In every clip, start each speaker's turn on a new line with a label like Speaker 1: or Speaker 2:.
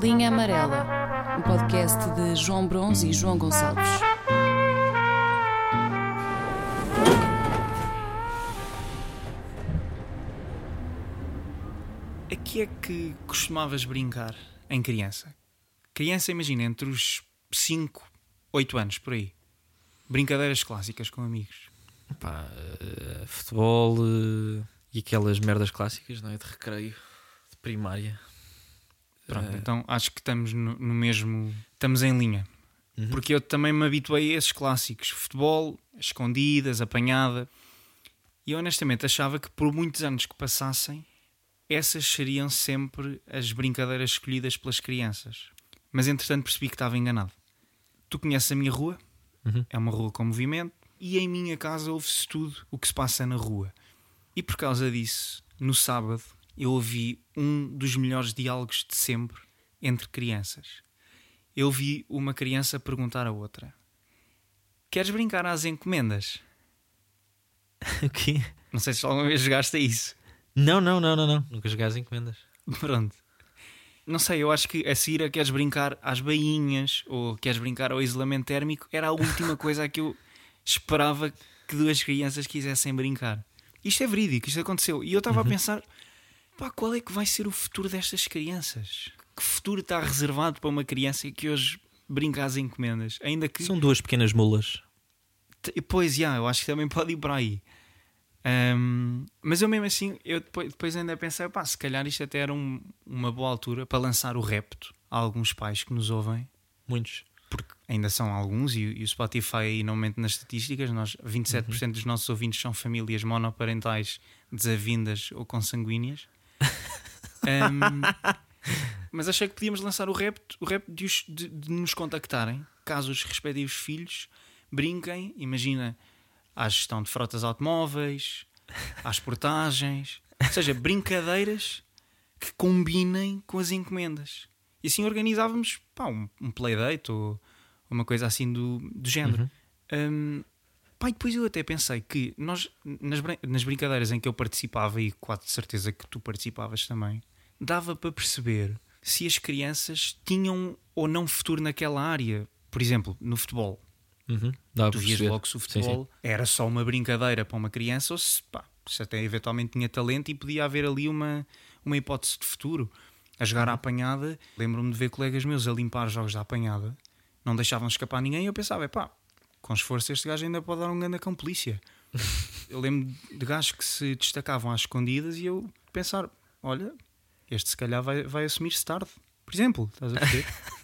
Speaker 1: Linha Amarela, um podcast de João Bronze e João Gonçalves.
Speaker 2: A que é que costumavas brincar em criança? Criança, imagina, entre os 5, 8 anos, por aí. Brincadeiras clássicas com amigos.
Speaker 3: Pá, eh, futebol eh, e aquelas merdas clássicas, não é? De recreio, de primária.
Speaker 2: Pronto,
Speaker 3: Eh,
Speaker 2: então acho que estamos no, no mesmo. Estamos em linha.
Speaker 3: Uhum.
Speaker 2: Porque eu também me habituei a esses clássicos: futebol, escondidas, apanhada. E eu honestamente achava que por muitos anos que passassem, essas seriam sempre as brincadeiras escolhidas pelas crianças. Mas entretanto percebi que estava enganado. Tu conheces a minha rua?
Speaker 3: Uhum.
Speaker 2: É uma rua com movimento. E em minha casa ouve-se tudo o que se passa na rua. E por causa disso, no sábado, eu ouvi um dos melhores diálogos de sempre entre crianças. Eu ouvi uma criança perguntar a outra: Queres brincar às encomendas?
Speaker 3: O quê?
Speaker 2: Não sei se alguma vez jogaste a isso.
Speaker 3: Não, não, não, não, não. Nunca joguei às encomendas.
Speaker 2: Pronto. Não sei, eu acho que a seguir a queres brincar às bainhas ou queres brincar ao isolamento térmico era a última coisa a que eu esperava que duas crianças quisessem brincar. Isto é verídico, isto aconteceu. E eu estava a pensar: pá, qual é que vai ser o futuro destas crianças? Que futuro está reservado para uma criança que hoje brinca às encomendas? Ainda que.
Speaker 3: São duas pequenas mulas.
Speaker 2: Pois, já, eu acho que também pode ir para aí. Ahm, mas eu mesmo assim, eu depois, depois ainda pensei, pá, se calhar isto até era um- uma boa altura para lançar o repto a alguns pais que nos ouvem,
Speaker 3: Muitos.
Speaker 2: porque ainda são alguns e, e o Spotify aí não mente nas estatísticas, nós 27% dos nossos ouvintes são famílias monoparentais desavindas ou consanguíneas. Ahm, mas achei que podíamos lançar o repto, o repto de, os- de- de nos contactarem, caso os respectivos filhos brinquem, imagina, à gestão de frotas automóveis, às portagens, ou seja, brincadeiras que combinem com as encomendas. E assim organizávamos pá, um, um playdate ou uma coisa assim do, do género. Hum, pá, e depois eu até pensei que nós, nas, nas brincadeiras em que eu participava, e quase de certeza que tu participavas também, dava para perceber se as crianças tinham ou não futuro naquela área. Por exemplo, no futebol.
Speaker 3: Uhum.
Speaker 2: Tu vias logo se o
Speaker 3: Sim,
Speaker 2: futebol era só uma brincadeira para uma criança ou se, pá, se até eventualmente tinha talento e podia haver ali uma, uma hipótese de futuro. A jogar à apanhada, lembro-me de ver colegas meus a limpar jogos da apanhada, não deixavam escapar ninguém e eu pensava, é pá, com esforço este gajo ainda pode dar um grande cão polícia. eu lembro de gajos que se destacavam às escondidas e eu pensar, olha, este se calhar vai, vai assumir-se tarde. Por exemplo, estás a perceber?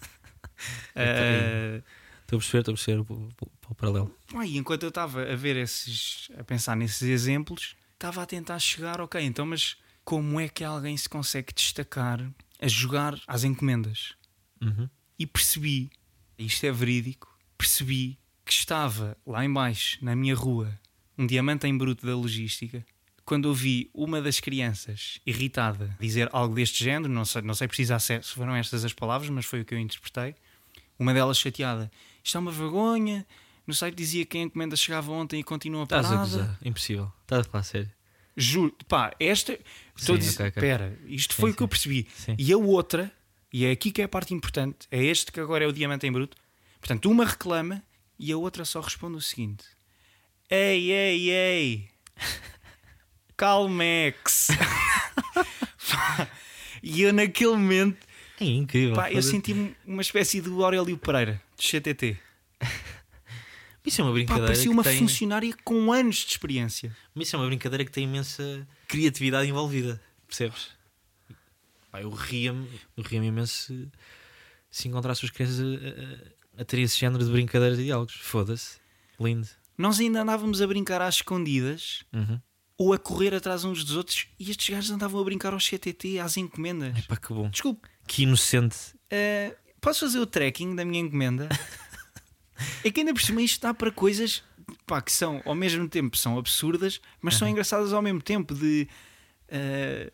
Speaker 2: Eh,
Speaker 3: Estou a perceber, estou a perceber o, o- paralelo.
Speaker 2: E enquanto eu estava a ver esses, a pensar nesses exemplos, estava a tentar chegar, ok, então, mas como é que alguém se consegue destacar a jogar às encomendas?
Speaker 3: Uhum.
Speaker 2: E percebi, isto é verídico, percebi que estava lá embaixo, na minha rua, um diamante em bruto da logística, quando ouvi uma das crianças irritada dizer algo deste género, não sei, não sei precisar se se foram estas as palavras, mas foi o que eu interpretei. Uma delas chateada, isto é uma vergonha. No site dizia que a encomenda chegava ontem e continua
Speaker 3: Estás a
Speaker 2: parada.
Speaker 3: gozar. Impossível. Estás a falar sério.
Speaker 2: Juro, pá, esta. Estou a
Speaker 3: Sim,
Speaker 2: dizer, espera, isto
Speaker 3: Sim,
Speaker 2: foi o que
Speaker 3: sim.
Speaker 2: eu percebi.
Speaker 3: Sim.
Speaker 2: E a outra, e é aqui que é a parte importante, é este que agora é o diamante em bruto. Portanto, uma reclama e a outra só responde o seguinte: Ei, ei, ei, calmex. Pá, e eu, naquele momento,
Speaker 3: É incrível.
Speaker 2: pá, eu
Speaker 3: Foda-se.
Speaker 2: senti uma espécie do Aurélio Pereira, de CTT.
Speaker 3: Isso é uma
Speaker 2: Pá,
Speaker 3: brincadeira.
Speaker 2: parecia
Speaker 3: que
Speaker 2: uma
Speaker 3: tem...
Speaker 2: funcionária com anos de experiência.
Speaker 3: Mas isso é uma brincadeira que tem imensa criatividade envolvida, percebes? Pá, eu ria-me, eu ria-me imenso se, se encontrasse as crianças a, a, a ter esse género de brincadeiras e diálogos. Foda-se, lindo.
Speaker 2: Nós ainda andávamos a brincar às escondidas
Speaker 3: Uhum.
Speaker 2: ou a correr atrás uns dos outros e estes gajos andavam a brincar ao CTT, às encomendas.
Speaker 3: Epá, que bom.
Speaker 2: Desculpe,
Speaker 3: Que inocente.
Speaker 2: eh, posso fazer o tracking da minha encomenda? é que ainda por cima isto dá para coisas pá, que são ao mesmo tempo são absurdas, mas são engraçadas ao mesmo tempo. De eh,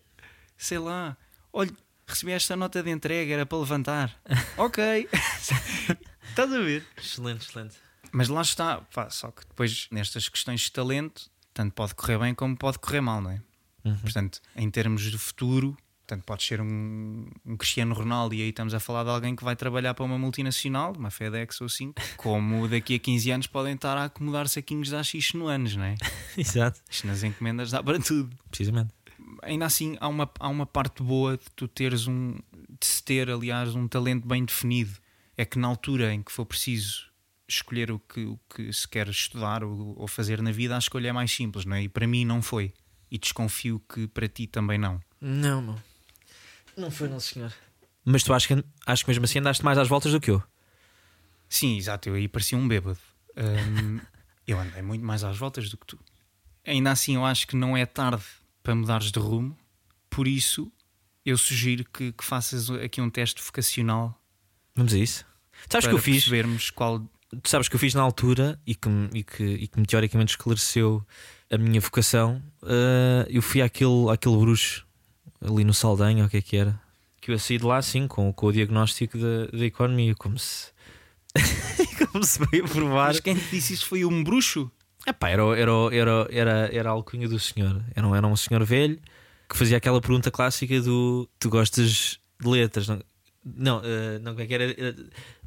Speaker 2: sei lá, olha, recebi esta nota de entrega, era para levantar. ok, estás a ver?
Speaker 3: Excelente, excelente.
Speaker 2: Mas lá está, pá, só que depois nestas questões de talento, tanto pode correr bem como pode correr mal, não é?
Speaker 3: Uhum.
Speaker 2: Portanto, em termos de futuro, Portanto, pode ser um, um Cristiano Ronaldo e aí estamos a falar de alguém que vai trabalhar para uma multinacional, uma FedEx ou assim, como daqui a 15 anos podem estar a acomodar saquinhos de AX no anos, não é?
Speaker 3: Exato.
Speaker 2: Isto nas encomendas dá para tudo.
Speaker 3: Precisamente.
Speaker 2: Ainda assim, há uma, há uma parte boa de tu teres um, de se ter, aliás, um talento bem definido. É que na altura em que for preciso escolher o que, o que se quer estudar ou, ou fazer na vida, a escolha é mais simples, não é? E para mim não foi. E desconfio que para ti também não.
Speaker 3: Não, não. Não foi, não, senhor. Mas tu acho que, acho que mesmo assim andaste mais às voltas do que eu.
Speaker 2: Sim, exato, eu aí parecia um bêbado. Hum, eu andei muito mais às voltas do que tu. Ainda assim, eu acho que não é tarde para mudares de rumo, por isso eu sugiro que, que faças aqui um teste vocacional
Speaker 3: Vamos a isso. Sabes que eu fiz?
Speaker 2: percebermos qual.
Speaker 3: Tu sabes que eu fiz na altura e que, e que, e que me teoricamente esclareceu a minha vocação. ah, eu fui àquele, àquele bruxo ali no Saldanha, o que é que era? Que eu saí de lá assim, com, com o diagnóstico da, da economia, como se. como se veio provar.
Speaker 2: Mas quem te disse isso foi um bruxo?
Speaker 3: Epá, era, era, era, era, era a alcunha do senhor. Era, um- era um senhor velho que fazia aquela pergunta clássica do tu gostas de letras? Não, não, eh, não como é que era? Era-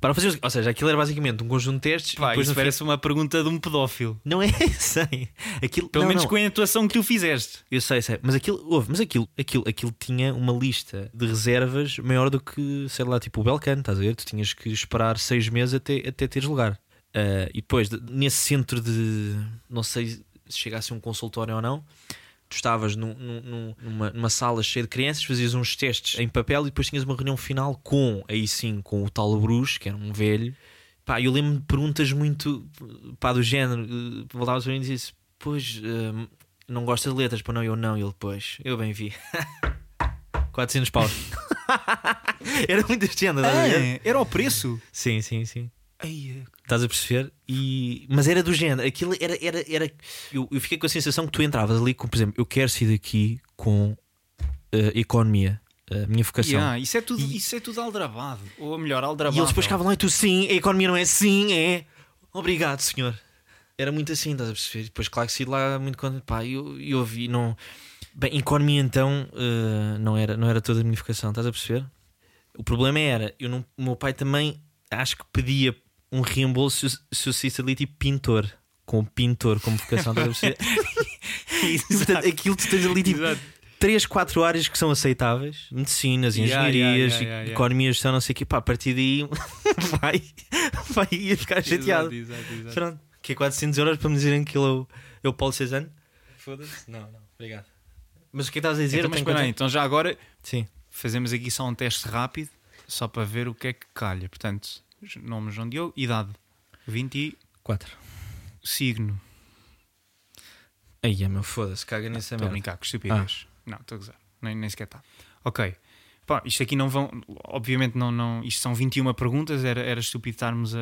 Speaker 3: Para fazer, ou seja, aquilo era basicamente um conjunto de testes.
Speaker 2: Pá,
Speaker 3: depois
Speaker 2: isso
Speaker 3: no fim-
Speaker 2: parece uma pergunta de um pedófilo.
Speaker 3: Não é, sei. Aquilo,
Speaker 2: Pelo
Speaker 3: não,
Speaker 2: menos
Speaker 3: não.
Speaker 2: com a atuação que tu fizeste.
Speaker 3: Eu sei, sei. Mas aquilo, houve, mas aquilo, aquilo, aquilo tinha uma lista de reservas maior do que, sei lá, tipo o Belcan, estás a ver? Tu tinhas que esperar seis meses até, até teres lugar. Ah, e depois, de- nesse centro de. Não sei se chega a ser um consultório ou não. Tu estavas num- num- num- numa, numa sala cheia de crianças, fazias uns testes em papel e depois tinhas uma reunião final com, aí sim, com o tal Bruce, que era um velho. Pá, eu lembro-me de perguntas muito pá, do género. eh, Voltavas para mim e dizia Pois, eh, não gosta de letras, para não, eu não. E ele, pois, eu bem vi. 400 paus. era muito este género, a?
Speaker 2: Ah, era o preço.
Speaker 3: Sim, sim, sim.
Speaker 2: Ai,
Speaker 3: Estás a perceber? E... Mas era do género. Aquilo era. era, era... Eu, eu fiquei com a sensação que tu entravas ali com, por exemplo, eu quero sair daqui com eh, economia, a minha vocação.
Speaker 2: yeah, isso, é tudo,
Speaker 3: E-
Speaker 2: isso é tudo aldrabado. Ou melhor,
Speaker 3: E
Speaker 2: aldrabado.
Speaker 3: eles depois ficavam lá e tu, sim, a economia não é sim, é. Obrigado, senhor. Era muito assim, estás a perceber? Depois, claro que saí lá muito contente. Pá, eu, eu vi, não. Bem, economia então eh, não, era, não era toda a minha vocação, estás a perceber? O problema era, eu não, o meu pai também acho que pedia um reembolso se eu- se eu saísse ali tipo pintor, com pintor como vocação, estás a perceber? E, portanto, aquilo tu tens ali tipo
Speaker 2: Exato.
Speaker 3: 3, 4 áreas que são aceitáveis: medicinas,
Speaker 2: Yeah,
Speaker 3: engenharias,
Speaker 2: yeah, yeah, yeah,
Speaker 3: economia, gestão, não sei o quê. Pá, a partir daí vai, vai ia ficar chateado.
Speaker 2: Exato, exato.
Speaker 3: Pronto, que é 400 euros para me dizerem que é o, é o Paulo Cezanne? Foda-se? Não, não, obrigado. Mas o que é que estás a dizer?
Speaker 2: Então, mas espera aí, então já agora
Speaker 3: Sim,
Speaker 2: fazemos aqui só um teste rápido, só para ver o que é que calha. Portanto, nome João Diogo, idade 20 e
Speaker 3: 4.
Speaker 2: signo.
Speaker 3: Aí é meu, foda-se, caga nessa
Speaker 2: Estou a
Speaker 3: merda.
Speaker 2: brincar, que estupidez. Não, estou a gozar. Nem, nem sequer está. Ok. Pá, isto aqui não vão. Obviamente, não, não, isto são 21 perguntas. Era, era estúpido estarmos a.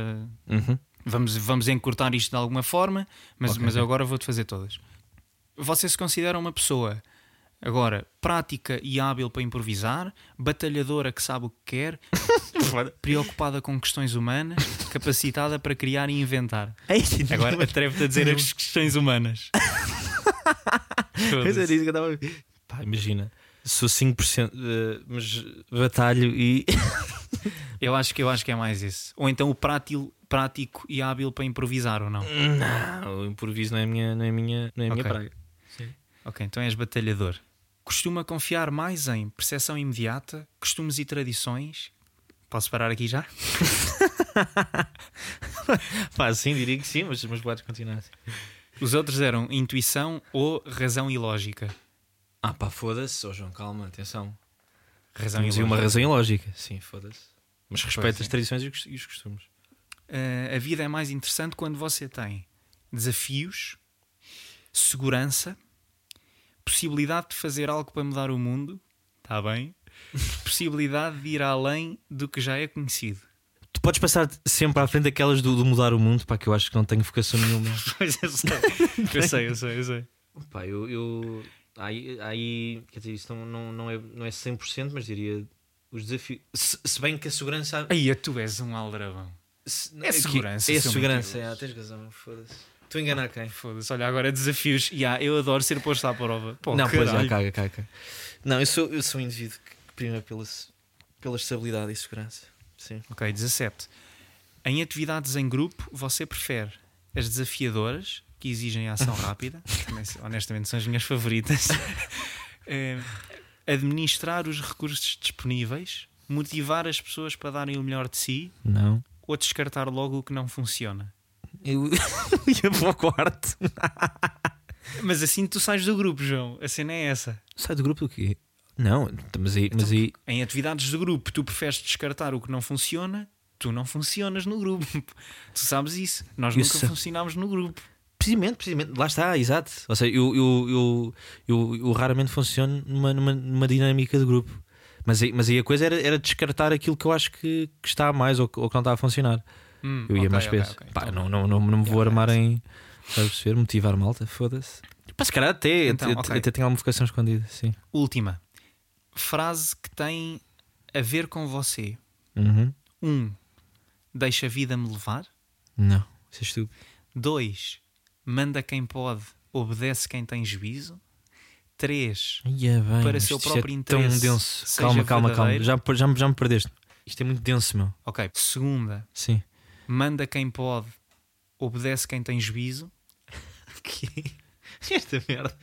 Speaker 3: Uhum.
Speaker 2: Vamos, vamos encurtar isto de alguma forma, mas,
Speaker 3: Ok,
Speaker 2: mas agora vou-te fazer todas. Você se considera uma pessoa agora prática e hábil para improvisar, batalhadora que sabe o que quer, preocupada com questões humanas, capacitada para criar e inventar. Agora atreve-te a dizer as questões humanas.
Speaker 3: Mas era isso que eu estava. Pá, imagina, sou 5%, eh, mas batalho e.
Speaker 2: Eu acho que eu acho que é mais esse. Ou então o prátil, prático e hábil para improvisar ou não.
Speaker 3: Não, o improviso não é a minha, não é a minha, não é a minha
Speaker 2: Ok.
Speaker 3: praga.
Speaker 2: Ok, então és batalhador. Costuma confiar mais em percepção imediata, costumes e tradições. Posso parar aqui já?
Speaker 3: Pá, sim, diria que sim, mas, mas podes continuar assim.
Speaker 2: Os outros eram intuição ou razão e lógica.
Speaker 3: Ah, pá, foda-se, oh João, calma, atenção.
Speaker 2: Razão
Speaker 3: Temos
Speaker 2: e
Speaker 3: uma razão e lógica, sim, foda-se. Mas respeita
Speaker 2: é.
Speaker 3: as tradições e os- os costumes.
Speaker 2: Eh, a vida é mais interessante quando você tem desafios, segurança, possibilidade de fazer algo para mudar o mundo, está bem? possibilidade de ir além do que já é conhecido.
Speaker 3: Tu podes passar sempre à frente daquelas do, do mudar o mundo, pá, que eu acho que não tenho vocação nenhuma.
Speaker 2: Pois eu sei, eu sei, eu sei, eu sei.
Speaker 3: pá, eu. eu aí, aí, quer dizer, isso não, não, não, é, não é 100%, mas diria os desafios. Se, se bem que a segurança.
Speaker 2: Aí tu és um aldrabão.
Speaker 3: se-
Speaker 2: é
Speaker 3: que-
Speaker 2: segurança,
Speaker 3: É segurança, é, tens razão, foda-se. Estou a enganar quem?
Speaker 2: Foda-se, olha agora desafios. Ya, eu adoro ser posto à prova. Pô,
Speaker 3: não, pois é,
Speaker 2: caralho.
Speaker 3: caga, caga. Não, eu sou, eu sou um indivíduo que prima pela, pela estabilidade e segurança. Sim.
Speaker 2: Ok, 17. Em atividades em grupo, você prefere as desafiadoras, que exigem ação rápida, também, honestamente são as minhas favoritas, Eh, administrar os recursos disponíveis, motivar as pessoas para darem o melhor de si
Speaker 3: Não.
Speaker 2: ou descartar logo o que não funciona.
Speaker 3: Eu ia para o quarto.
Speaker 2: Mas assim tu sais do grupo, João. A cena é essa.
Speaker 3: Sai do grupo do quê? Não, mas aí. Mas aí
Speaker 2: Em atividades de grupo, tu preferes descartar o que não funciona, tu não funcionas no grupo. Tu sabes isso. Nós nunca funcionámos no grupo.
Speaker 3: precisamente, precisamente, lá está, exato. Ou seja, eu, eu, eu, eu, raramente funciono numa, numa, numa dinâmica de grupo. Mas aí, mas aí a coisa era, era descartar aquilo que eu acho que, que está a mais ou, ou que não está a funcionar.
Speaker 2: Hum,
Speaker 3: Eu ia
Speaker 2: ok,
Speaker 3: mais
Speaker 2: ok,
Speaker 3: peso.
Speaker 2: ok.
Speaker 3: Pá,
Speaker 2: Então,
Speaker 3: não, não, não, não me vou
Speaker 2: Yeah,
Speaker 3: armar
Speaker 2: yeah,
Speaker 3: em. Estás a perceber? Motivar malta, foda-se. Pá, se calhar até,
Speaker 2: Então,
Speaker 3: até, até tenho alguma vocação escondida, sim.
Speaker 2: Última. Frase que tem a ver com você.
Speaker 3: Uhum.
Speaker 2: Um, deixa a vida me levar.
Speaker 3: Não, isso é estúpido.
Speaker 2: Dois, manda quem pode, obedece quem tem juízo. Três,
Speaker 3: Ia bem,
Speaker 2: Para seu
Speaker 3: isto
Speaker 2: próprio
Speaker 3: é tão
Speaker 2: interesse,
Speaker 3: denso.
Speaker 2: seja
Speaker 3: Calma, calma, calma. Já, já, me- já me perdeste. Isto é muito denso, meu.
Speaker 2: ok. Segunda,
Speaker 3: Sim.
Speaker 2: Manda quem pode, obedece quem tem juízo.
Speaker 3: Esta merda.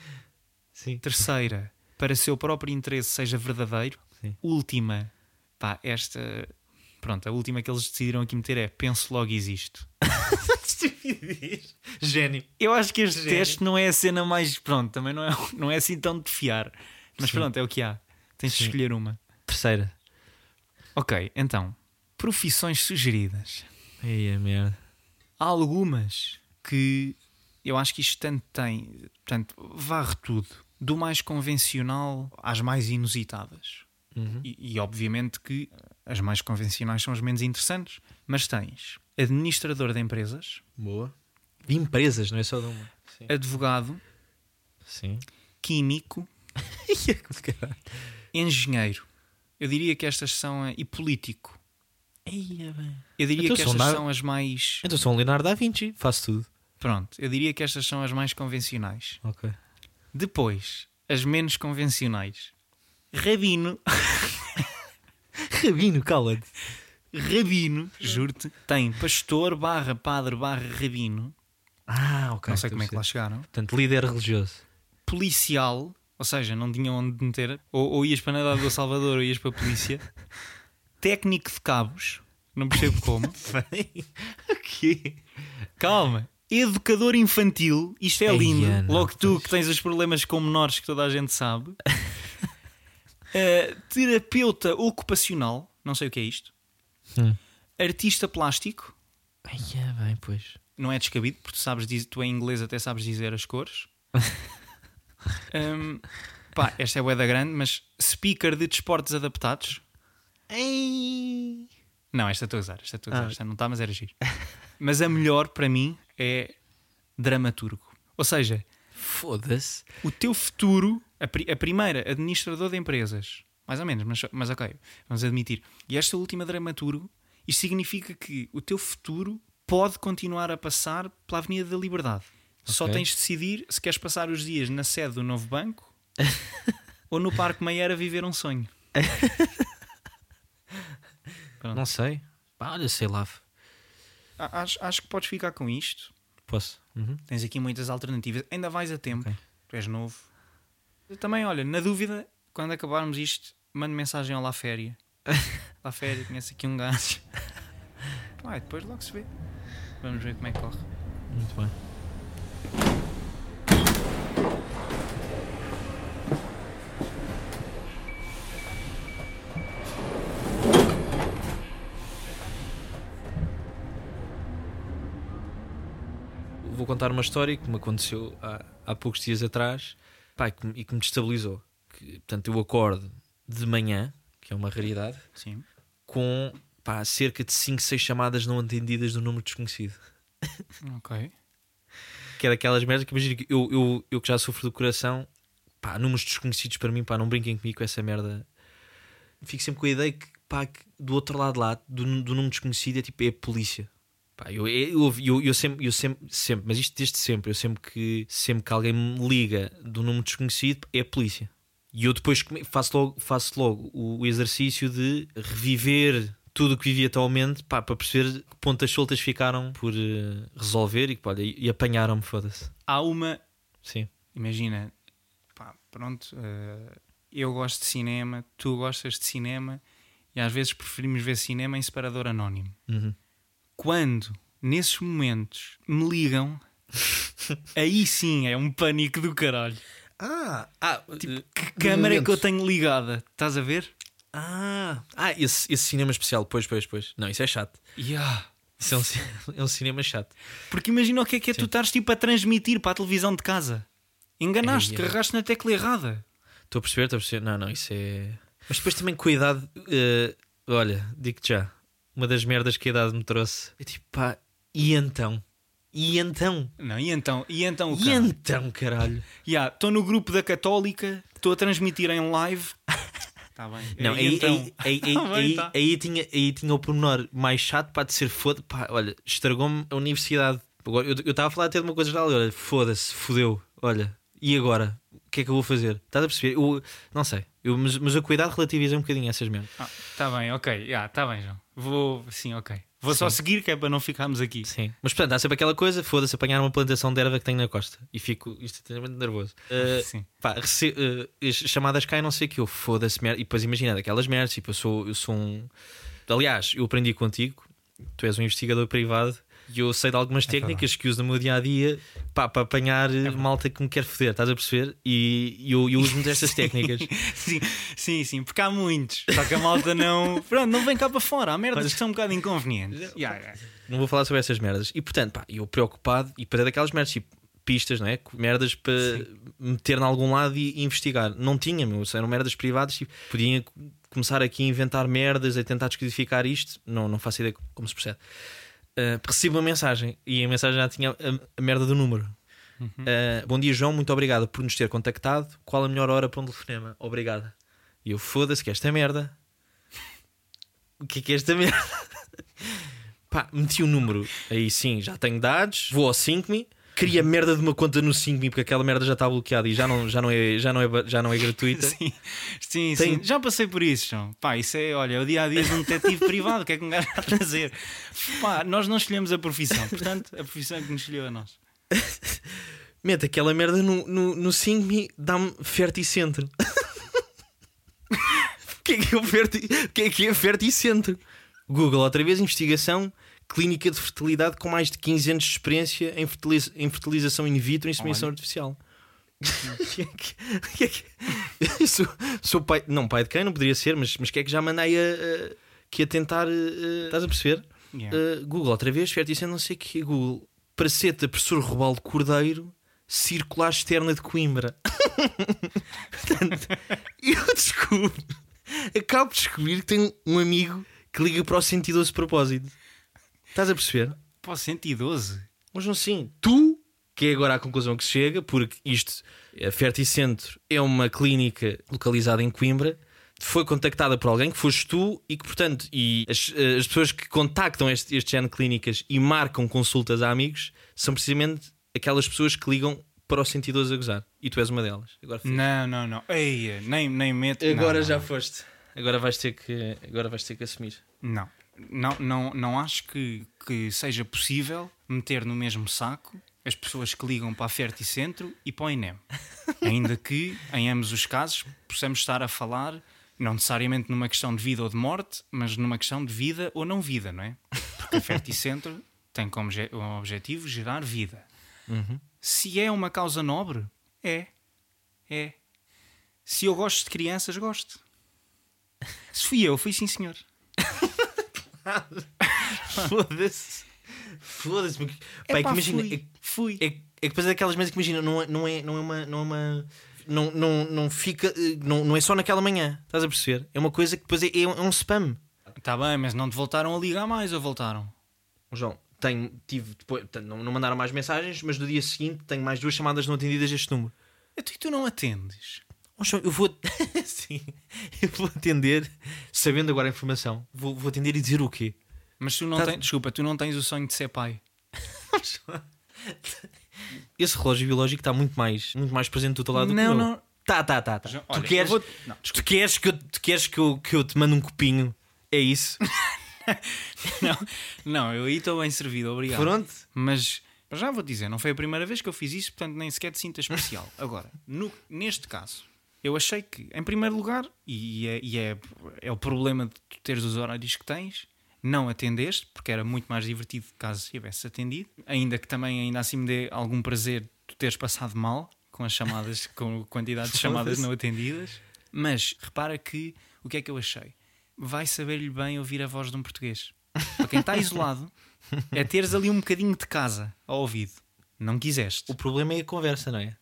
Speaker 3: Sim.
Speaker 2: Terceira, para seu próprio interesse seja verdadeiro.
Speaker 3: Sim.
Speaker 2: Última, pá, esta. Pronto, a última que eles decidiram aqui meter é penso logo existo.
Speaker 3: Estupidez. Gênio.
Speaker 2: Eu acho que este
Speaker 3: Gênio.
Speaker 2: teste não é a cena mais. Pronto, também não é, não é assim tão de fiar. Mas
Speaker 3: Sim.
Speaker 2: pronto, é o que há. Tens de
Speaker 3: Sim.
Speaker 2: escolher uma.
Speaker 3: Terceira.
Speaker 2: Ok, então, profissões sugeridas.
Speaker 3: Ei, a merda.
Speaker 2: Há algumas que eu acho que isto tanto tem, portanto, varre tudo, do mais convencional às mais inusitadas.
Speaker 3: Uhum.
Speaker 2: E, e, obviamente que as mais convencionais são as menos interessantes, mas tens administrador de empresas,
Speaker 3: Boa. De empresas, não é só de uma. Sim.
Speaker 2: advogado,
Speaker 3: Sim.
Speaker 2: químico, engenheiro. Eu diria que estas são a- e político.
Speaker 3: Ei, bem.
Speaker 2: Eu diria
Speaker 3: Então
Speaker 2: que
Speaker 3: são
Speaker 2: estas
Speaker 3: da-
Speaker 2: são as mais
Speaker 3: Então sou um Leonardo da Vinci, faço tudo.
Speaker 2: pronto. Eu diria que estas são as mais convencionais.
Speaker 3: Ok.
Speaker 2: Depois, as menos convencionais. Rabino,
Speaker 3: Rabino, cala-te.
Speaker 2: rabino, juro-te, tem pastor barra padre barra rabino.
Speaker 3: Ah, ok.
Speaker 2: Não sei como
Speaker 3: a
Speaker 2: é que lá chegaram.
Speaker 3: Portanto, líder religioso.
Speaker 2: Policial, ou seja, não tinham onde meter. Ou, ou ias para a Nadal do Salvador ou ias para a polícia. Técnico de cabos, não percebo como.
Speaker 3: Bem. O quê?
Speaker 2: Calma. Educador infantil, isto é lindo.
Speaker 3: não,
Speaker 2: Logo tu
Speaker 3: pois.
Speaker 2: que tens os problemas com menores que toda a gente sabe. Eh, terapeuta ocupacional, não sei o que é isto.
Speaker 3: Hum.
Speaker 2: Artista plástico,
Speaker 3: Ai, é bem, pois.
Speaker 2: não é descabido, porque tu, sabes, diz- tu em inglês até sabes dizer as cores. Hum, pá, esta é a da grande, mas speaker de desportos adaptados.
Speaker 3: Ei.
Speaker 2: Não, esta estou a usar, esta estou a usar,
Speaker 3: Ah.
Speaker 2: esta não está, mas era giro. Mas a melhor para mim é dramaturgo. Ou seja,
Speaker 3: Foda-se.
Speaker 2: o teu futuro, a, pri- a primeira, administrador de empresas, mais ou menos, mas, mas ok, vamos admitir. E esta última, dramaturgo, isto significa que o teu futuro pode continuar a passar pela Avenida da Liberdade. Só
Speaker 3: Ok.
Speaker 2: tens de decidir se queres passar os dias na sede do novo banco ou no Parque Meyer a viver um sonho. Pronto.
Speaker 3: Não sei. Pá, olha, sei lá.
Speaker 2: Acho, acho que podes ficar com isto.
Speaker 3: Posso? Uhum.
Speaker 2: Tens aqui muitas alternativas. Ainda vais a tempo.
Speaker 3: Ok.
Speaker 2: Tu és novo. Eu também, olha, na dúvida, quando acabarmos isto, mando mensagem ao La Féria. La Féria, conhece aqui um gajo. Vai, depois logo se vê. Vamos ver como é que corre.
Speaker 3: Muito bem. Contar uma história que me aconteceu há, há poucos dias atrás pá, e, que, me- e que me destabilizou. Que, portanto, eu acordo de manhã, que é uma raridade,
Speaker 2: Sim.
Speaker 3: com pá, cerca de 5, 6 chamadas não atendidas do número desconhecido.
Speaker 2: Ok.
Speaker 3: que é daquelas merdas que imagina que eu, eu, eu que já sofro do coração, pá, números desconhecidos para mim, pá, não brinquem comigo com essa merda. Fico sempre com a ideia que, pá, que do outro lado lá, do, do número desconhecido, é tipo, é a polícia. Pá, eu, eu, eu, eu sempre, eu sempre, sempre, mas isto desde sempre, eu sempre que, sempre que alguém me liga do número desconhecido, é a polícia. E eu depois faço logo, faço logo o, o exercício de reviver tudo o que vivi atualmente pá, para perceber que pontas soltas ficaram por eh, resolver e, olha, e, e apanharam-me, foda-se.
Speaker 2: Há uma.
Speaker 3: Sim.
Speaker 2: Imagina, pá, pronto, eh, eu gosto de cinema, tu gostas de cinema e às vezes preferimos ver cinema em separador anónimo.
Speaker 3: Uhum.
Speaker 2: Quando, nesses momentos, me ligam, aí sim é um pânico do caralho.
Speaker 3: Ah, ah,
Speaker 2: Tipo, que câmara é que eu tenho ligada? Estás a ver?
Speaker 3: Ah, ah esse, esse cinema especial, pois, pois, pois. Não, isso é chato.
Speaker 2: Yeah.
Speaker 3: Isso é um, é um cinema chato.
Speaker 2: Porque imagina o que é que é tu estares tipo a transmitir para a televisão de casa. Enganaste,
Speaker 3: Ei,
Speaker 2: carregaste na tecla errada.
Speaker 3: Estou a perceber, estou a perceber. Não, não, isso é. Mas depois também cuidado. eh, olha, digo-te já. Uma das merdas que a idade me trouxe. É tipo, pá, e então? E então?
Speaker 2: Não, e então? E então o
Speaker 3: E
Speaker 2: caralho?
Speaker 3: então, caralho?
Speaker 2: Estou no grupo da Católica, estou a transmitir em live. Está bem.
Speaker 3: Não, aí,
Speaker 2: então?
Speaker 3: aí, aí, aí,
Speaker 2: Tá
Speaker 3: aí,
Speaker 2: tá.
Speaker 3: aí tinha, aí tinha o pormenor mais chato para de ser foda. Pá, olha, estragou-me a universidade. Agora, Eu eu estava a falar até de uma coisa geral. Olha, foda-se, fodeu. Olha, e agora? O que é que eu vou fazer? Estás a perceber? Eu, não sei. Eu, mas, mas o cuidado relativiza um bocadinho essas merdas.
Speaker 2: Está Ah, bem, ok. Está bem, João. Vou, sim, ok. Vou só seguir que é para não ficarmos aqui.
Speaker 3: Sim. Mas portanto, há sempre aquela coisa, foda-se, apanhar uma plantação de erva que tenho na costa e fico instantaneamente nervoso. Uh,
Speaker 2: Sim.
Speaker 3: pá, rece- uh, as chamadas caem, não sei o que, eu foda-se, merda. E depois imagina daquelas merdas, tipo, eu sou, eu sou um. Aliás, eu aprendi contigo, tu és um investigador privado. E eu sei de algumas técnicas que uso no meu dia a dia pá, para apanhar uh, malta que me quer foder, estás a perceber? E, eu, eu uso muito estas técnicas.
Speaker 2: sim, sim, sim, porque há muitos. Só que a malta não. Pronto, não vem cá para fora. Há merdas que são um bocado inconvenientes. Yeah, yeah.
Speaker 3: não vou falar sobre essas merdas. E portanto, pá, eu preocupado e para daquelas merdas, tipo pistas, não é? Merdas para meter em algum lado e investigar. Não tinha, meu, eram merdas privadas. Tipo, podia começar aqui a inventar merdas, a tentar descodificar isto. Não, não faço ideia como se percebe. Uh, recebo uma mensagem e a mensagem já tinha a, a merda do número. Uh, bom dia, João. Muito obrigado por nos ter contactado. Qual a melhor hora para um telefonema? Obrigada. E eu foda-se que esta merda. O que é que é esta merda? Pá, meti o número. Aí sim, já tenho dados. Vou ao 5me. Cria merda de uma conta no 5me porque aquela merda já está bloqueada e já não, já não, é, já não, é, já não é gratuita.
Speaker 2: Sim, sim,
Speaker 3: Tem-
Speaker 2: sim. Já passei por isso, João. Pá, isso é, olha, o dia a dia de um detetive privado. O que é que um gajo vai fazer? Pá, nós não escolhemos a profissão, portanto, a profissão é que nos escolheu a nós.
Speaker 3: Mete aquela merda no, no, no 5me, dá-me ferticentro. O que é que é o ferti- o que é é ferticentro? Google, outra vez, investigação. Clínica de fertilidade com mais de 15 anos de experiência em, fertiliza- em fertilização in vitro e inseminação artificial. Que é que- é sou, sou pai, não pai de quem, não poderia ser, mas, mas que é que já mandei a, a- que a tentar. a- estás a perceber?
Speaker 2: Yeah.
Speaker 3: Uh, Google, outra vez, ferticente, não sei o que. Google, praceta, professor Robaldo Cordeiro, circular externa de Coimbra. Portanto, eu descubro, acabo de descobrir que tenho um amigo que liga para o 112 de propósito. Estás a perceber?
Speaker 2: Pô, 112.
Speaker 3: Mas não sim, tu, que é agora a conclusão que se chega, porque isto, a Ferticentro é uma clínica localizada em Coimbra, foi contactada por alguém que foste tu e que, portanto, e as, as pessoas que contactam este, este género de clínicas e marcam consultas a amigos são precisamente aquelas pessoas que ligam para o 112 a gozar. E tu és uma delas. Agora.
Speaker 2: Não, não, não. Ei, nem, nem mete.
Speaker 3: agora
Speaker 2: não,
Speaker 3: já
Speaker 2: não.
Speaker 3: foste. Agora vais ter que, agora vais ter que assumir.
Speaker 2: Não, não, não, não acho que, que seja possível meter no mesmo saco as pessoas que ligam para a Ferticentro e para o INEM. Ainda que, em ambos os casos, possamos estar a falar, não necessariamente numa questão de vida ou de morte, mas numa questão de vida ou não vida, não é? Porque a Ferticentro tem como obje- um objetivo gerar vida. Se é uma causa nobre, é. É. Se eu gosto de crianças, gosto. Se fui eu, fui sim, senhor.
Speaker 3: Foda-se. Foda-se. porque- Pá, é que
Speaker 2: Epá,
Speaker 3: imagina,
Speaker 2: fui,
Speaker 3: é-
Speaker 2: fui.
Speaker 3: É, é que depois é daquelas mesas que imagina, não é, não é, não é uma. Não, é uma não, não, não fica. eh, Não, não é só naquela manhã, estás a perceber? É uma coisa que depois é, é um- é um spam.
Speaker 2: Tá bem, mas não te voltaram a ligar mais ou voltaram?
Speaker 3: João, tenho, tive depois, não, não mandaram mais mensagens, mas no dia seguinte tenho mais duas chamadas não atendidas deste número.
Speaker 2: Então, e tu não atendes?
Speaker 3: Eu vou. Sim, eu vou atender, sabendo agora a informação, vou, vou atender e dizer o quê?
Speaker 2: Mas tu não
Speaker 3: Tá-
Speaker 2: tens, desculpa, tu não tens o sonho de ser pai.
Speaker 3: Esse relógio biológico está muito mais, muito mais presente do teu lado do que
Speaker 2: não, não.
Speaker 3: Tá, tá, tá. tá.
Speaker 2: João,
Speaker 3: tu
Speaker 2: olha,
Speaker 3: queres,
Speaker 2: vou- Não,
Speaker 3: tu queres, que, eu, tu queres que, eu, que eu te mande um copinho? É isso?
Speaker 2: Não, não, eu aí estou bem servido, obrigado.
Speaker 3: Pronto.
Speaker 2: Mas já vou dizer, não foi a primeira vez que eu fiz isso, portanto nem sequer te sinta especial. Agora, no- neste caso, eu achei que, em primeiro lugar, e, é, e é, é o problema de tu teres os horários que tens, não atendeste, porque era muito mais divertido caso tivesse atendido, ainda que também ainda assim me dê algum prazer tu teres passado mal com as chamadas, com a quantidade de chamadas não atendidas. Mas repara que o que é que eu achei? Vai saber-lhe bem ouvir a voz de um português. Para quem está isolado, é teres ali um bocadinho de casa ao ouvido. Não quiseste.
Speaker 3: O problema é a conversa, não é?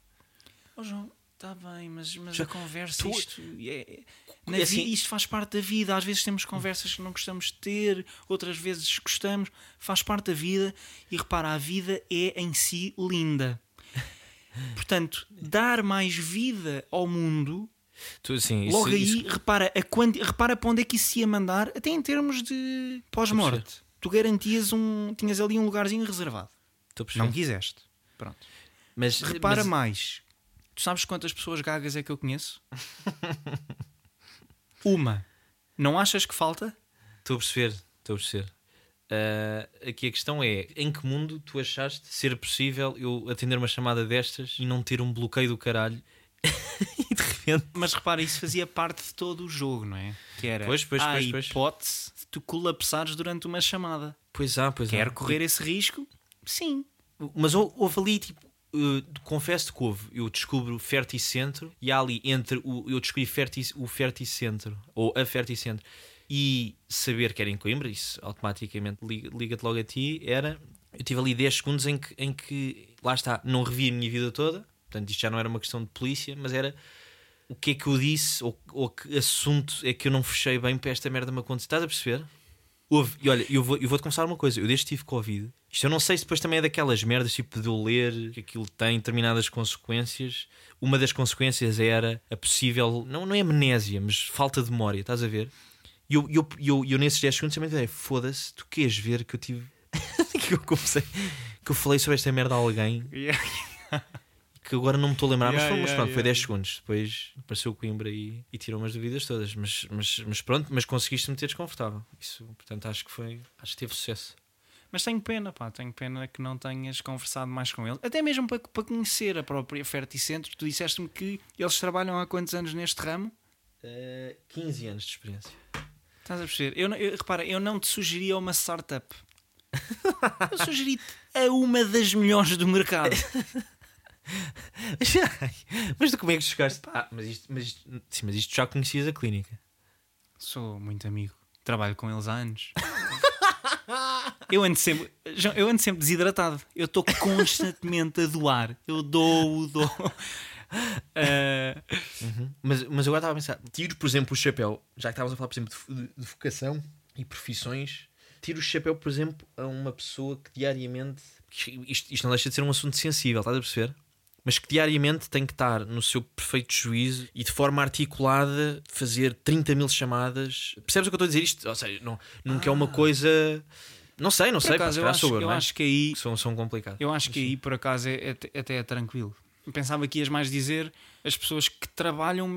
Speaker 2: Oh, João, está bem, mas, mas
Speaker 3: Já-
Speaker 2: a conversa,
Speaker 3: tu-
Speaker 2: isto, é,
Speaker 3: É assim-
Speaker 2: vi- isto faz parte da vida. Às vezes temos conversas que não gostamos de ter, outras vezes gostamos, faz parte da vida. E repara, a vida é em si linda. Portanto, dar mais vida ao mundo
Speaker 3: Tu, sim,
Speaker 2: Logo aí,
Speaker 3: isso-
Speaker 2: repara, a quanti... repara para onde é que isso se ia mandar, até em termos de pós-morte. Tu garantias um. Tinhas ali um lugarzinho reservado. Não quiseste. Pronto.
Speaker 3: Mas
Speaker 2: Repara
Speaker 3: mas-
Speaker 2: mais. Tu sabes quantas pessoas gagas é que eu conheço? Uma. Não achas que falta?
Speaker 3: Estou a perceber, estou a perceber. Ah, aqui a questão é: em que mundo tu achaste ser possível eu atender uma chamada destas e não ter um bloqueio do caralho e de repente.
Speaker 2: Mas repara, isso fazia parte de todo o jogo, não é? Que era
Speaker 3: Pois, pois,
Speaker 2: há
Speaker 3: pois,
Speaker 2: a
Speaker 3: pois.
Speaker 2: hipótese de tu colapsares durante uma chamada.
Speaker 3: Pois há, pois há.
Speaker 2: Quer correr esse risco? Sim.
Speaker 3: Mas hou- houve ali, tipo, uh, confesso que houve. Eu descubro Ferticentro e há ali entre o. Eu descobri Ferti, o Ferticentro ou a Ferticentro e saber que era em Coimbra, isso automaticamente liga- liga-te logo a ti. Era. Eu tive ali 10 segundos em que, em que, lá está, não revi a minha vida toda. Portanto, isto já não era uma questão de polícia, mas era o que é que eu disse ou, ou que assunto é que eu não fechei bem para esta merda me acontecer. Estás a perceber? Houve, e olha, eu vou- eu vou-te confessar uma coisa. Eu desde que tive Covid, isto eu não sei se depois também é daquelas merdas tipo de eu ler que aquilo tem determinadas consequências. Uma das consequências era a possível, não, não é amnésia, mas falta de memória, estás a ver? E eu, eu, eu, eu nesses 10 segundos também dei, foda-se, tu queres ver que eu tive. que eu comecei, que eu falei sobre esta merda a alguém que agora não me estou a lembrar, mas,
Speaker 2: Yeah,
Speaker 3: foi, mas
Speaker 2: yeah,
Speaker 3: pronto, foi
Speaker 2: yeah.
Speaker 3: 10 segundos. Depois apareceu o Coimbra e, e tirou umas dúvidas todas. Mas, mas, mas pronto, mas conseguiste meter desconfortável. Isso, portanto, acho que foi. Acho que teve sucesso.
Speaker 2: Mas tenho pena, pá, tenho pena que não tenhas conversado mais com ele. Até mesmo para, para conhecer a própria Ferticentro. Tu disseste-me que eles trabalham há quantos anos neste ramo?
Speaker 3: 15 anos de experiência.
Speaker 2: Estás a perceber? Eu, eu- repara, eu não te sugeria uma startup. Eu sugeri-te a uma das melhores do mercado.
Speaker 3: mas tu como é que chegaste? Ah, mas isto, mas isto, sim, mas isto já conhecias a clínica.
Speaker 2: Sou muito amigo. Trabalho com eles há anos. Eu ando sempre, João, eu ando sempre desidratado. Eu estou constantemente a doar. Eu dou, dou. Ah,
Speaker 3: Mas, mas agora estava a pensar, tiro, por exemplo, o chapéu, já que estávamos a falar, por exemplo, de, de- de vocação e profissões, tiro o chapéu, por exemplo, a uma pessoa que diariamente. Isto, isto não deixa de ser um assunto sensível, estás a perceber? Mas que diariamente tem que estar no seu perfeito juízo e de forma articulada fazer 30 mil chamadas. Percebes o que eu estou a dizer? Isto, ou seja, não, nunca é uma coisa. Não sei, não
Speaker 2: por
Speaker 3: sei,
Speaker 2: acaso, eu, acho,
Speaker 3: sou eu, é?
Speaker 2: acho que aí
Speaker 3: São, são complicados.
Speaker 2: Eu acho que aí por acaso é, é- até é tranquilo. Pensava que ias mais dizer as pessoas que trabalham.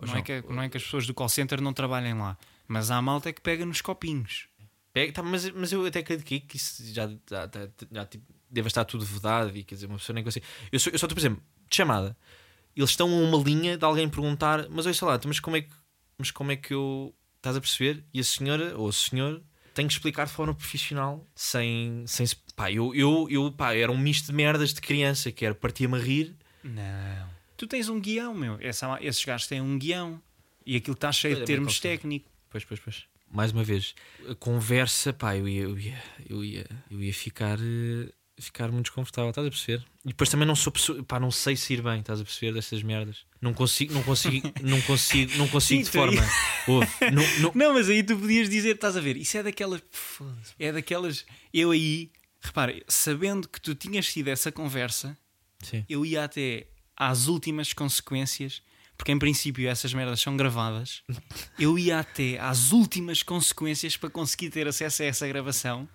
Speaker 2: Não é que, não é que as pessoas do call center não trabalhem lá, mas há malta que pega nos copinhos.
Speaker 3: Pega, tá, mas, mas eu até acredito que- que isso já, já, já, já, tipo, deve estar tudo vedado e quer dizer, uma pessoa nem consegue. Eu só, eu só, por exemplo, de chamada, eles estão a uma linha de alguém perguntar, mas olha sei lá, mas como é que, mas como é que eu estás a perceber? E a senhora ou o senhor tem que explicar de forma profissional, sem, sem se- pá, eu, eu, eu pá, era um misto de merdas de criança que era partia-me a rir.
Speaker 2: Não. Tu tens um guião, meu. Essa, esses gajos têm um guião. E aquilo está cheio de
Speaker 3: é,
Speaker 2: termos técnicos.
Speaker 3: Pois, pois, pois. Mais uma vez, a conversa, pá, eu ia, eu ia, eu ia, eu ia ficar, eh, ficar muito desconfortável, estás a perceber? E depois também não sou pessoa, pá, não sei sair bem, estás a perceber destas merdas. Não consigo, não consigo, não consigo, não consigo de
Speaker 2: Sim, aí-
Speaker 3: forma. Ouve, não, não,
Speaker 2: Não, mas aí tu podias dizer, estás a ver, isso é daquelas. É daquelas. Eu aí, repara, sabendo que tu tinhas tido essa conversa,
Speaker 3: sim.
Speaker 2: eu ia até às últimas consequências, porque em princípio essas merdas são gravadas. Eu ia até às últimas consequências para conseguir ter acesso a essa gravação.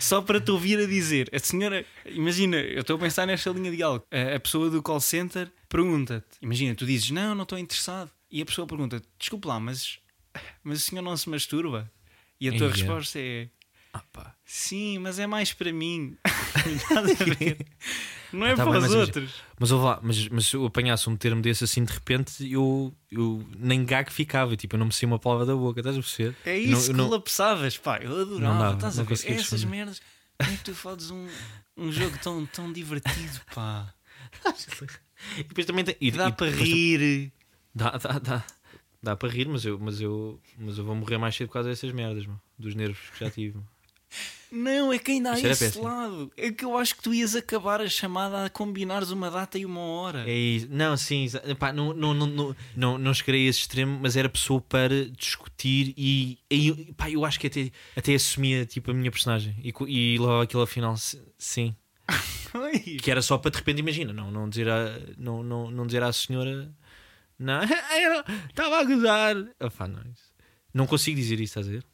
Speaker 2: Só para te ouvir a dizer. A senhora, imagina, eu estou a pensar nesta linha de algo. A, a pessoa do call center pergunta-te, imagina, tu dizes não, não estou interessado. E a pessoa pergunta desculpe lá, mas, mas o senhor não se masturba? E a tua
Speaker 3: Eia.
Speaker 2: resposta é
Speaker 3: Ah,
Speaker 2: sim, mas é mais para mim. Nada a ver. Não é
Speaker 3: Tá
Speaker 2: para
Speaker 3: bem,
Speaker 2: os
Speaker 3: mas
Speaker 2: outros.
Speaker 3: Mas, ouve lá, mas, mas se eu apanhasse um termo desse assim de repente, eu, eu nem gago ficava. Tipo, eu não me saía uma palavra da boca, estás a perceber?
Speaker 2: É
Speaker 3: não-
Speaker 2: isso,
Speaker 3: não-
Speaker 2: colapsavas, pá. Eu adorava.
Speaker 3: Não dava,
Speaker 2: estás a
Speaker 3: não
Speaker 2: ver?
Speaker 3: conseguia
Speaker 2: Essas
Speaker 3: responder.
Speaker 2: merdas. Como é que tu fazes um, um jogo tão, tão divertido, pá?
Speaker 3: E depois também tem. E,
Speaker 2: Dá
Speaker 3: e
Speaker 2: para rir.
Speaker 3: Dá, dá, dá. Dá para rir, mas eu, mas, eu, mas eu vou morrer mais cedo por causa dessas merdas, mano. Dos nervos que já tive.
Speaker 2: Não, é que ainda há
Speaker 3: Isso era
Speaker 2: esse
Speaker 3: péssimo.
Speaker 2: lado. É que eu acho que tu ias acabar a chamada a combinares uma data e uma hora.
Speaker 3: É isso. Não, sim, exa- pá, não, não, não, não, não, não chegarei a esse extremo, mas era pessoa para discutir e, e pá, eu acho que até, até assumia tipo, a minha personagem e, co- e levava aquilo ao final, si- sim. Que era só para de repente, imagina, não, não, dizer, à, não, não, não dizer à senhora, não, estava a gozar. Não, isso. não consigo dizer isso, estás a ver?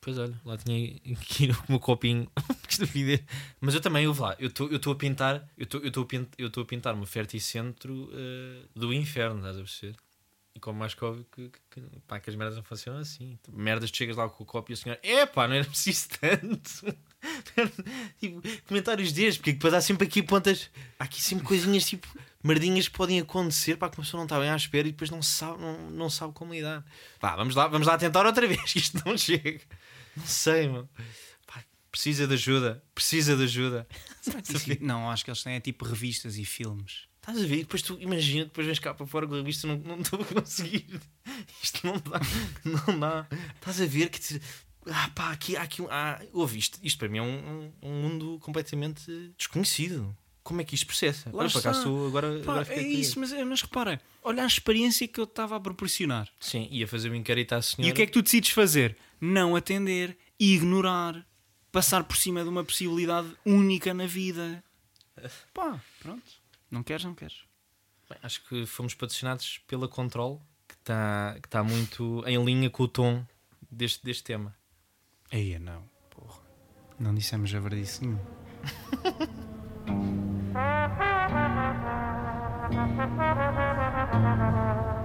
Speaker 3: Pois olha, lá tinha aqui o meu copinho. que. Mas eu também, eu lá, eu estou a pintar, eu estou eu pin- eu estou a pintar uma ferticentro uh, do inferno, estás a perceber? E como mais que óbvio que, que, que, pá, que as merdas não funcionam assim. Merdas, chegas lá com o copo e a senhora, é pá, não era preciso tanto. tipo, comentários destes, porque depois há sempre aqui pontas, há aqui sempre coisinhas tipo merdinhas que podem acontecer para que uma pessoa não está bem à espera e depois não sabe, não, não sabe como lidar. Pá, vamos lá, vamos lá tentar outra vez, que isto não chega. Não sei, mano. Pá, precisa de ajuda, precisa de ajuda.
Speaker 2: Será que isso- Não, acho que eles têm é tipo revistas e filmes.
Speaker 3: Estás a ver? Depois tu imagina, depois vens cá para fora com a revista, não não estou a conseguir. Isto não dá, não dá. Estás a ver que te- ah, pá, aqui, há aqui um. Ah, ouve isto, isto para mim é um, um, um mundo completamente desconhecido. Como é que isto processa?
Speaker 2: Lá
Speaker 3: Olha, para cá estou agora.
Speaker 2: Pá,
Speaker 3: agora
Speaker 2: é isso, mas, mas repara, olha a experiência que eu estava a proporcionar.
Speaker 3: Sim, ia fazer o inquérito à senhora.
Speaker 2: E o que é que tu decides fazer? Não atender, ignorar, passar por cima de uma possibilidade única na vida. Pá, pronto. Não queres, não queres.
Speaker 3: Bem, acho que fomos patrocinados pela Control, que está que tá muito em linha com o tom deste, deste tema.
Speaker 2: Eia, não, porra. Não dissemos a verdade nenhuma.